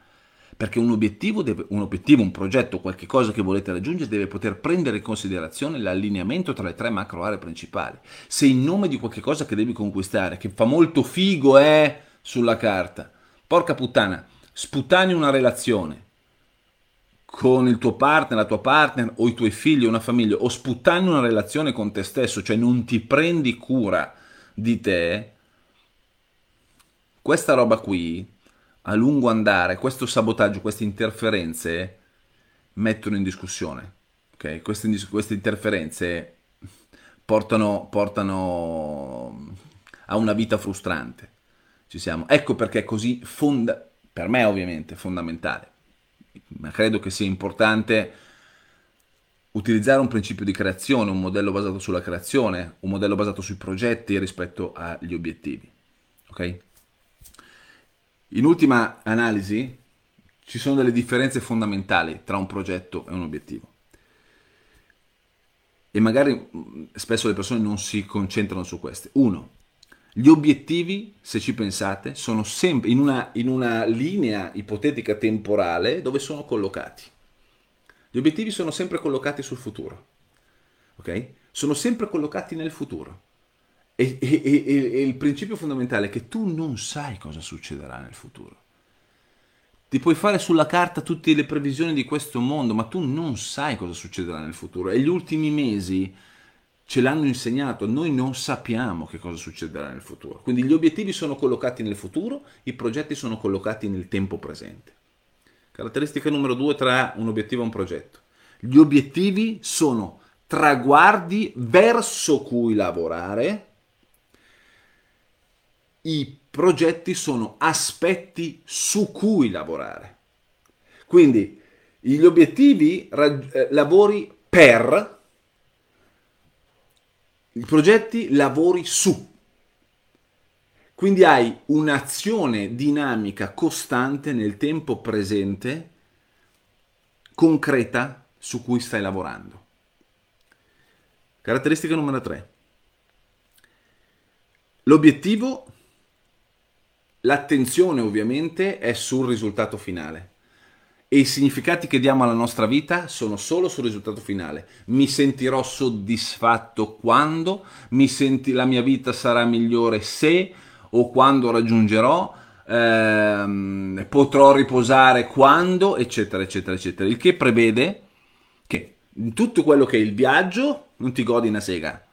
Perché un obiettivo, deve, un obiettivo, un progetto, qualche cosa che volete raggiungere deve poter prendere in considerazione l'allineamento tra le tre macro aree principali. Se in nome di qualche cosa che devi conquistare, che fa molto figo è sulla carta, porca puttana, sputani una relazione con il tuo partner, la tua partner o i tuoi figli, una famiglia, o sputtani una relazione con te stesso, cioè non ti prendi cura di te, questa roba qui, a lungo andare, questo sabotaggio, queste interferenze mettono in discussione. Okay? Queste, queste, interferenze portano, portano a una vita frustrante. Ci siamo. Ecco perché è così fondamentale per me ovviamente fondamentale, ma credo che sia importante utilizzare un principio di creazione, un modello basato sulla creazione, un modello basato sui progetti rispetto agli obiettivi. Ok? In ultima analisi, ci sono delle differenze fondamentali tra un progetto e un obiettivo. e magari spesso le persone non si concentrano su queste. Uno, gli obiettivi, se ci pensate, sono sempre in una, in una linea ipotetica temporale dove sono collocati. Gli obiettivi sono sempre collocati sul futuro, ok? Sono sempre collocati nel futuro. E, e, e, e, il principio fondamentale è che tu non sai cosa succederà nel futuro. Ti puoi fare sulla carta tutte le previsioni di questo mondo, ma tu non sai cosa succederà nel futuro. E gli ultimi mesi ce l'hanno insegnato, noi non sappiamo che cosa succederà nel futuro. Quindi gli obiettivi sono collocati nel futuro, i progetti sono collocati nel tempo presente. Caratteristica numero due tra un obiettivo e un progetto. Gli obiettivi sono traguardi verso cui lavorare i progetti sono aspetti su cui lavorare. Quindi gli obiettivi eh, lavori per, i progetti lavori su. Quindi hai un'azione dinamica costante nel tempo presente, concreta, su cui stai lavorando. Caratteristica numero 3. L'obiettivo L'attenzione ovviamente è sul risultato finale e i significati che diamo alla nostra vita sono solo sul risultato finale. Mi sentirò soddisfatto quando, mi senti, la mia vita sarà migliore se o quando raggiungerò, ehm, potrò riposare quando, eccetera, eccetera, eccetera. Il che prevede che in tutto quello che è il viaggio non ti godi una sega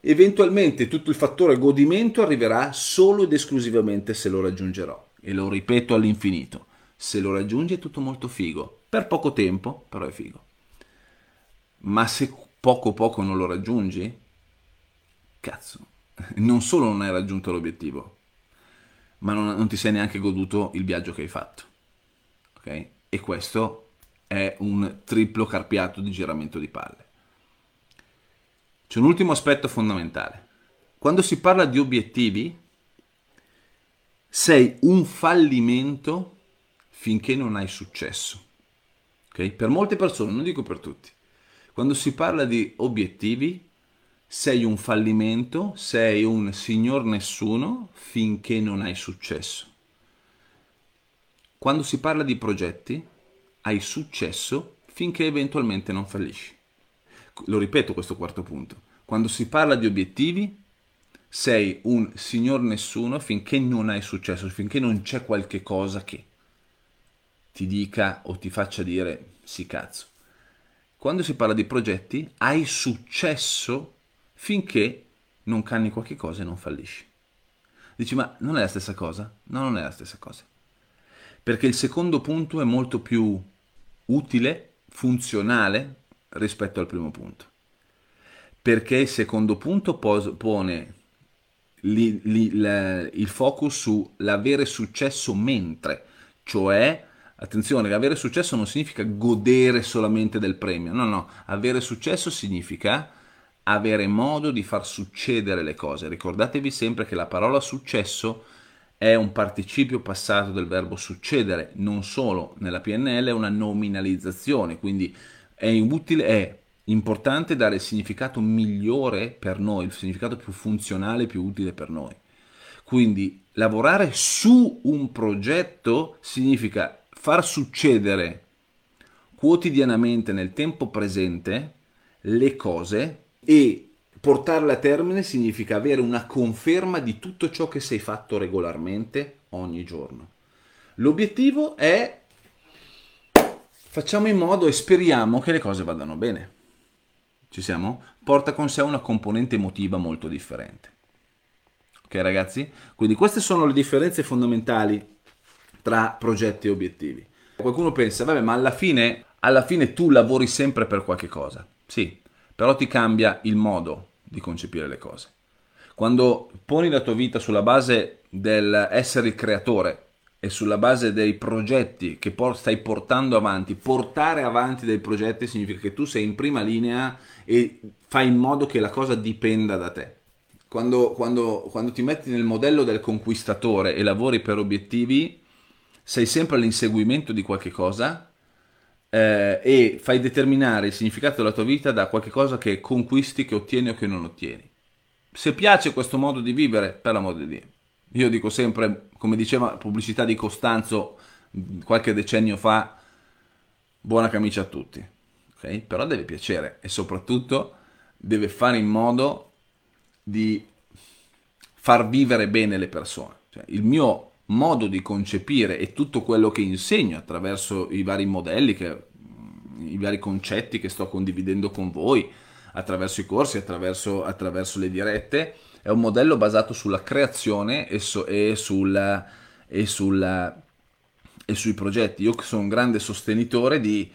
Eventualmente tutto il fattore godimento arriverà solo ed esclusivamente se lo raggiungerò. E lo ripeto all'infinito. Se lo raggiungi è tutto molto figo. Per poco tempo, però è figo. Ma se poco poco non lo raggiungi, cazzo, non solo non hai raggiunto l'obiettivo, ma non, non ti sei neanche goduto il viaggio che hai fatto. Ok? E questo è un triplo carpiato di giramento di palle. C'è un ultimo aspetto fondamentale. Quando si parla di obiettivi, sei un fallimento finché non hai successo. Okay? Per molte persone, non dico per tutti. Quando si parla di obiettivi, sei un fallimento, sei un signor nessuno finché non hai successo. Quando si parla di progetti, hai successo finché eventualmente non fallisci. Lo ripeto questo quarto punto. Quando si parla di obiettivi, sei un signor nessuno finché non hai successo, finché non c'è qualche cosa che ti dica o ti faccia dire sì cazzo. Quando si parla di progetti, hai successo finché non canni qualche cosa e non fallisci. Dici, ma non è la stessa cosa? No, non è la stessa cosa. Perché il secondo punto è molto più utile, funzionale rispetto al primo punto. Perché il secondo punto pone li, li, la, il focus sull'avere successo mentre, cioè, attenzione, avere successo non significa godere solamente del premio, no, no, avere successo significa avere modo di far succedere le cose. Ricordatevi sempre che la parola successo è un participio passato del verbo succedere, non solo nella PNL, è una nominalizzazione, quindi è utile, è importante dare il significato migliore per noi, il significato più funzionale, più utile per noi. Quindi lavorare su un progetto significa far succedere quotidianamente nel tempo presente le cose e portarle a termine significa avere una conferma di tutto ciò che sei fatto regolarmente ogni giorno. L'obiettivo è facciamo in modo e speriamo che le cose vadano bene. Ci siamo? Porta con sé una componente emotiva molto differente. Ok ragazzi? Quindi queste sono le differenze fondamentali tra progetti e obiettivi. Qualcuno pensa, vabbè, ma alla fine, alla fine tu lavori sempre per qualche cosa. Sì, però ti cambia il modo di concepire le cose. Quando poni la tua vita sulla base dell'essere il creatore e sulla base dei progetti che stai portando avanti, portare avanti dei progetti significa che tu sei in prima linea e fai in modo che la cosa dipenda da te. Quando, quando, quando ti metti nel modello del conquistatore e lavori per obiettivi, sei sempre all'inseguimento di qualche cosa, eh, e fai determinare il significato della tua vita da qualcosa che conquisti, che ottieni o che non ottieni. Se piace questo modo di vivere, per l'amor di Dio. Io dico sempre, come diceva la pubblicità di Costanzo qualche decennio fa, buona camicia a tutti. Okay? Però deve piacere e soprattutto deve fare in modo di far vivere bene le persone. Cioè, il mio modo di concepire e tutto quello che insegno attraverso i vari modelli, che, i vari concetti che sto condividendo con voi, attraverso i corsi, attraverso, attraverso le dirette, è un modello basato sulla creazione e, so, e, sul, e, sul, e sui progetti. Io sono un grande sostenitore di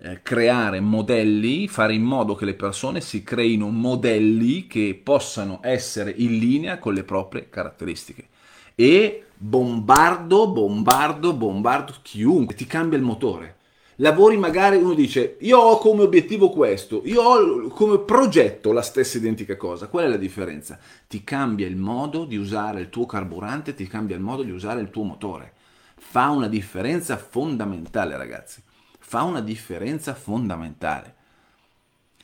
eh, creare modelli, fare in modo che le persone si creino modelli che possano essere in linea con le proprie caratteristiche. E bombardo, bombardo, bombardo chiunque, ti cambia il motore. Lavori magari, uno dice, io ho come obiettivo questo, io ho come progetto la stessa identica cosa. Qual è la differenza? Ti cambia il modo di usare il tuo carburante, ti cambia il modo di usare il tuo motore. Fa una differenza fondamentale, ragazzi fa una differenza fondamentale.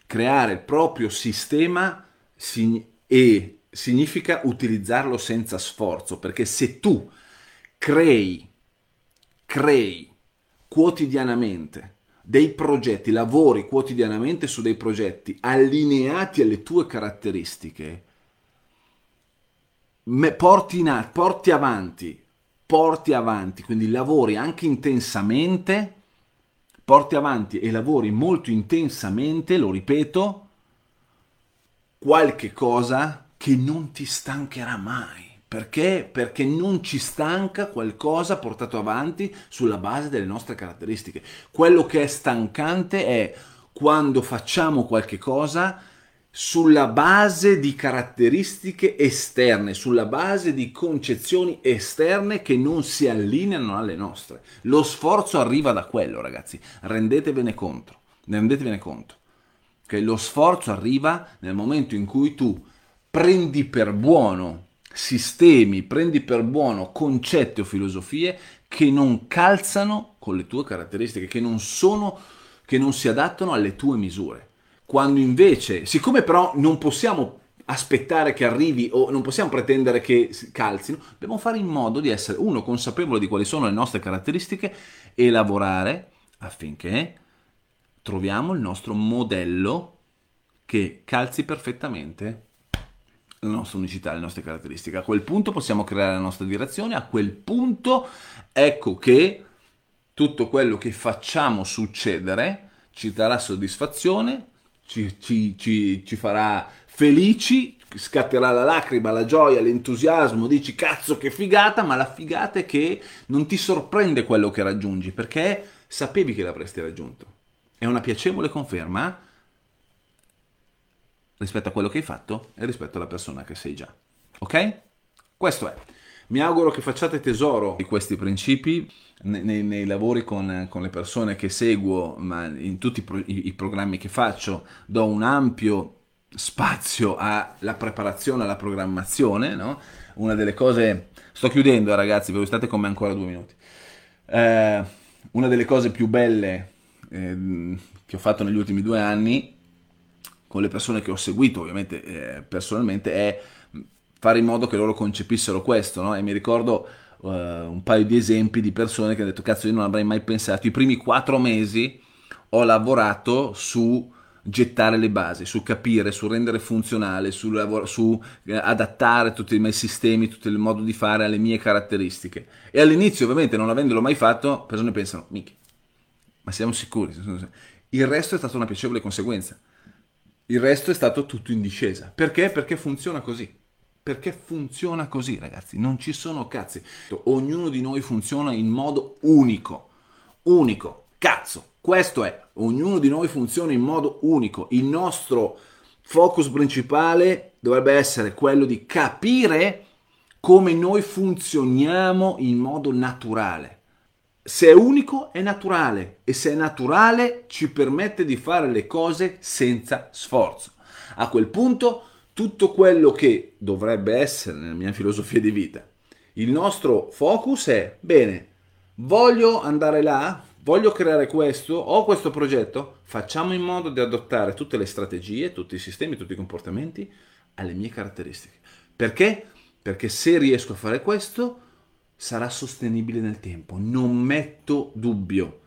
Creare il proprio sistema e significa utilizzarlo senza sforzo, perché se tu crei, crei quotidianamente dei progetti, lavori quotidianamente su dei progetti allineati alle tue caratteristiche, porti, in, porti avanti, porti avanti, quindi lavori anche intensamente porti avanti e lavori molto intensamente, lo ripeto, qualche cosa che non ti stancherà mai. Perché? Perché non ci stanca qualcosa portato avanti sulla base delle nostre caratteristiche. Quello che è stancante è quando facciamo qualche cosa sulla base di caratteristiche esterne, sulla base di concezioni esterne che non si allineano alle nostre. Lo sforzo arriva da quello, ragazzi, rendetevene conto, rendetevene conto. Che lo sforzo arriva nel momento in cui tu prendi per buono sistemi, prendi per buono concetti o filosofie che non calzano con le tue caratteristiche, che non sono che non si adattano alle tue misure. Quando invece, siccome però non possiamo aspettare che arrivi o non possiamo pretendere che calzino, dobbiamo fare in modo di essere uno consapevole di quali sono le nostre caratteristiche e lavorare affinché troviamo il nostro modello che calzi perfettamente la nostra unicità, le nostre caratteristiche. A quel punto possiamo creare la nostra direzione, a quel punto ecco che tutto quello che facciamo succedere ci darà soddisfazione, ci, ci, ci, ci farà felici, scatterà la lacrima, la gioia, l'entusiasmo, dici cazzo che figata, ma la figata è che non ti sorprende quello che raggiungi, perché sapevi che l'avresti raggiunto. È una piacevole conferma rispetto a quello che hai fatto e rispetto alla persona che sei già. Ok? Questo è. Mi auguro che facciate tesoro di questi principi nei, nei lavori con, con, le persone che seguo, ma in tutti i, pro, i, i programmi che faccio, do un ampio spazio alla preparazione, alla programmazione. No? Una delle cose, sto chiudendo ragazzi, perché state con me ancora due minuti. Eh, una delle cose più belle eh, che ho fatto negli ultimi due anni con le persone che ho seguito ovviamente eh, personalmente è fare in modo che loro concepissero questo, no? E mi ricordo uh, un paio di esempi di persone che hanno detto, cazzo, io non avrei mai pensato. I primi quattro mesi ho lavorato su gettare le basi, su capire, su rendere funzionale, su, lavoro, su eh, adattare tutti i miei sistemi, tutto il modo di fare alle mie caratteristiche. E all'inizio, ovviamente, non avendolo mai fatto, persone pensano, mica, ma siamo sicuri? Il resto è stata una piacevole conseguenza. Il resto è stato tutto in discesa. Perché? Perché funziona così. Perché funziona così, ragazzi, non ci sono cazzi. Ognuno di noi funziona in modo unico. Unico. Cazzo, questo è. Ognuno di noi funziona in modo unico. Il nostro focus principale dovrebbe essere quello di capire come noi funzioniamo in modo naturale. Se è unico è naturale e se è naturale ci permette di fare le cose senza sforzo. A quel punto tutto quello che dovrebbe essere nella mia filosofia di vita. Il nostro focus è, bene, voglio andare là, voglio creare questo, ho questo progetto, facciamo in modo di adottare tutte le strategie, tutti i sistemi, tutti i comportamenti alle mie caratteristiche. Perché? Perché se riesco a fare questo, sarà sostenibile nel tempo, non metto dubbio.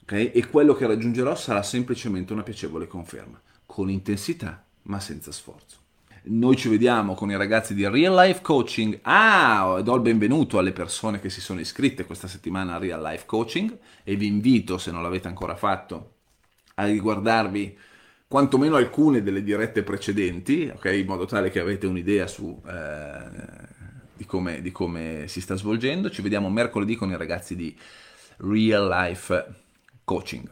Okay? E quello che raggiungerò sarà semplicemente una piacevole conferma, con intensità ma senza sforzo. Noi ci vediamo con i ragazzi di Real Life Coaching. Ah, do il benvenuto alle persone che si sono iscritte questa settimana a Real Life Coaching e vi invito, se non l'avete ancora fatto, a riguardarvi quantomeno alcune delle dirette precedenti, okay? in modo tale che avete un'idea su, eh, di, come, di come si sta svolgendo. Ci vediamo mercoledì con i ragazzi di Real Life Coaching.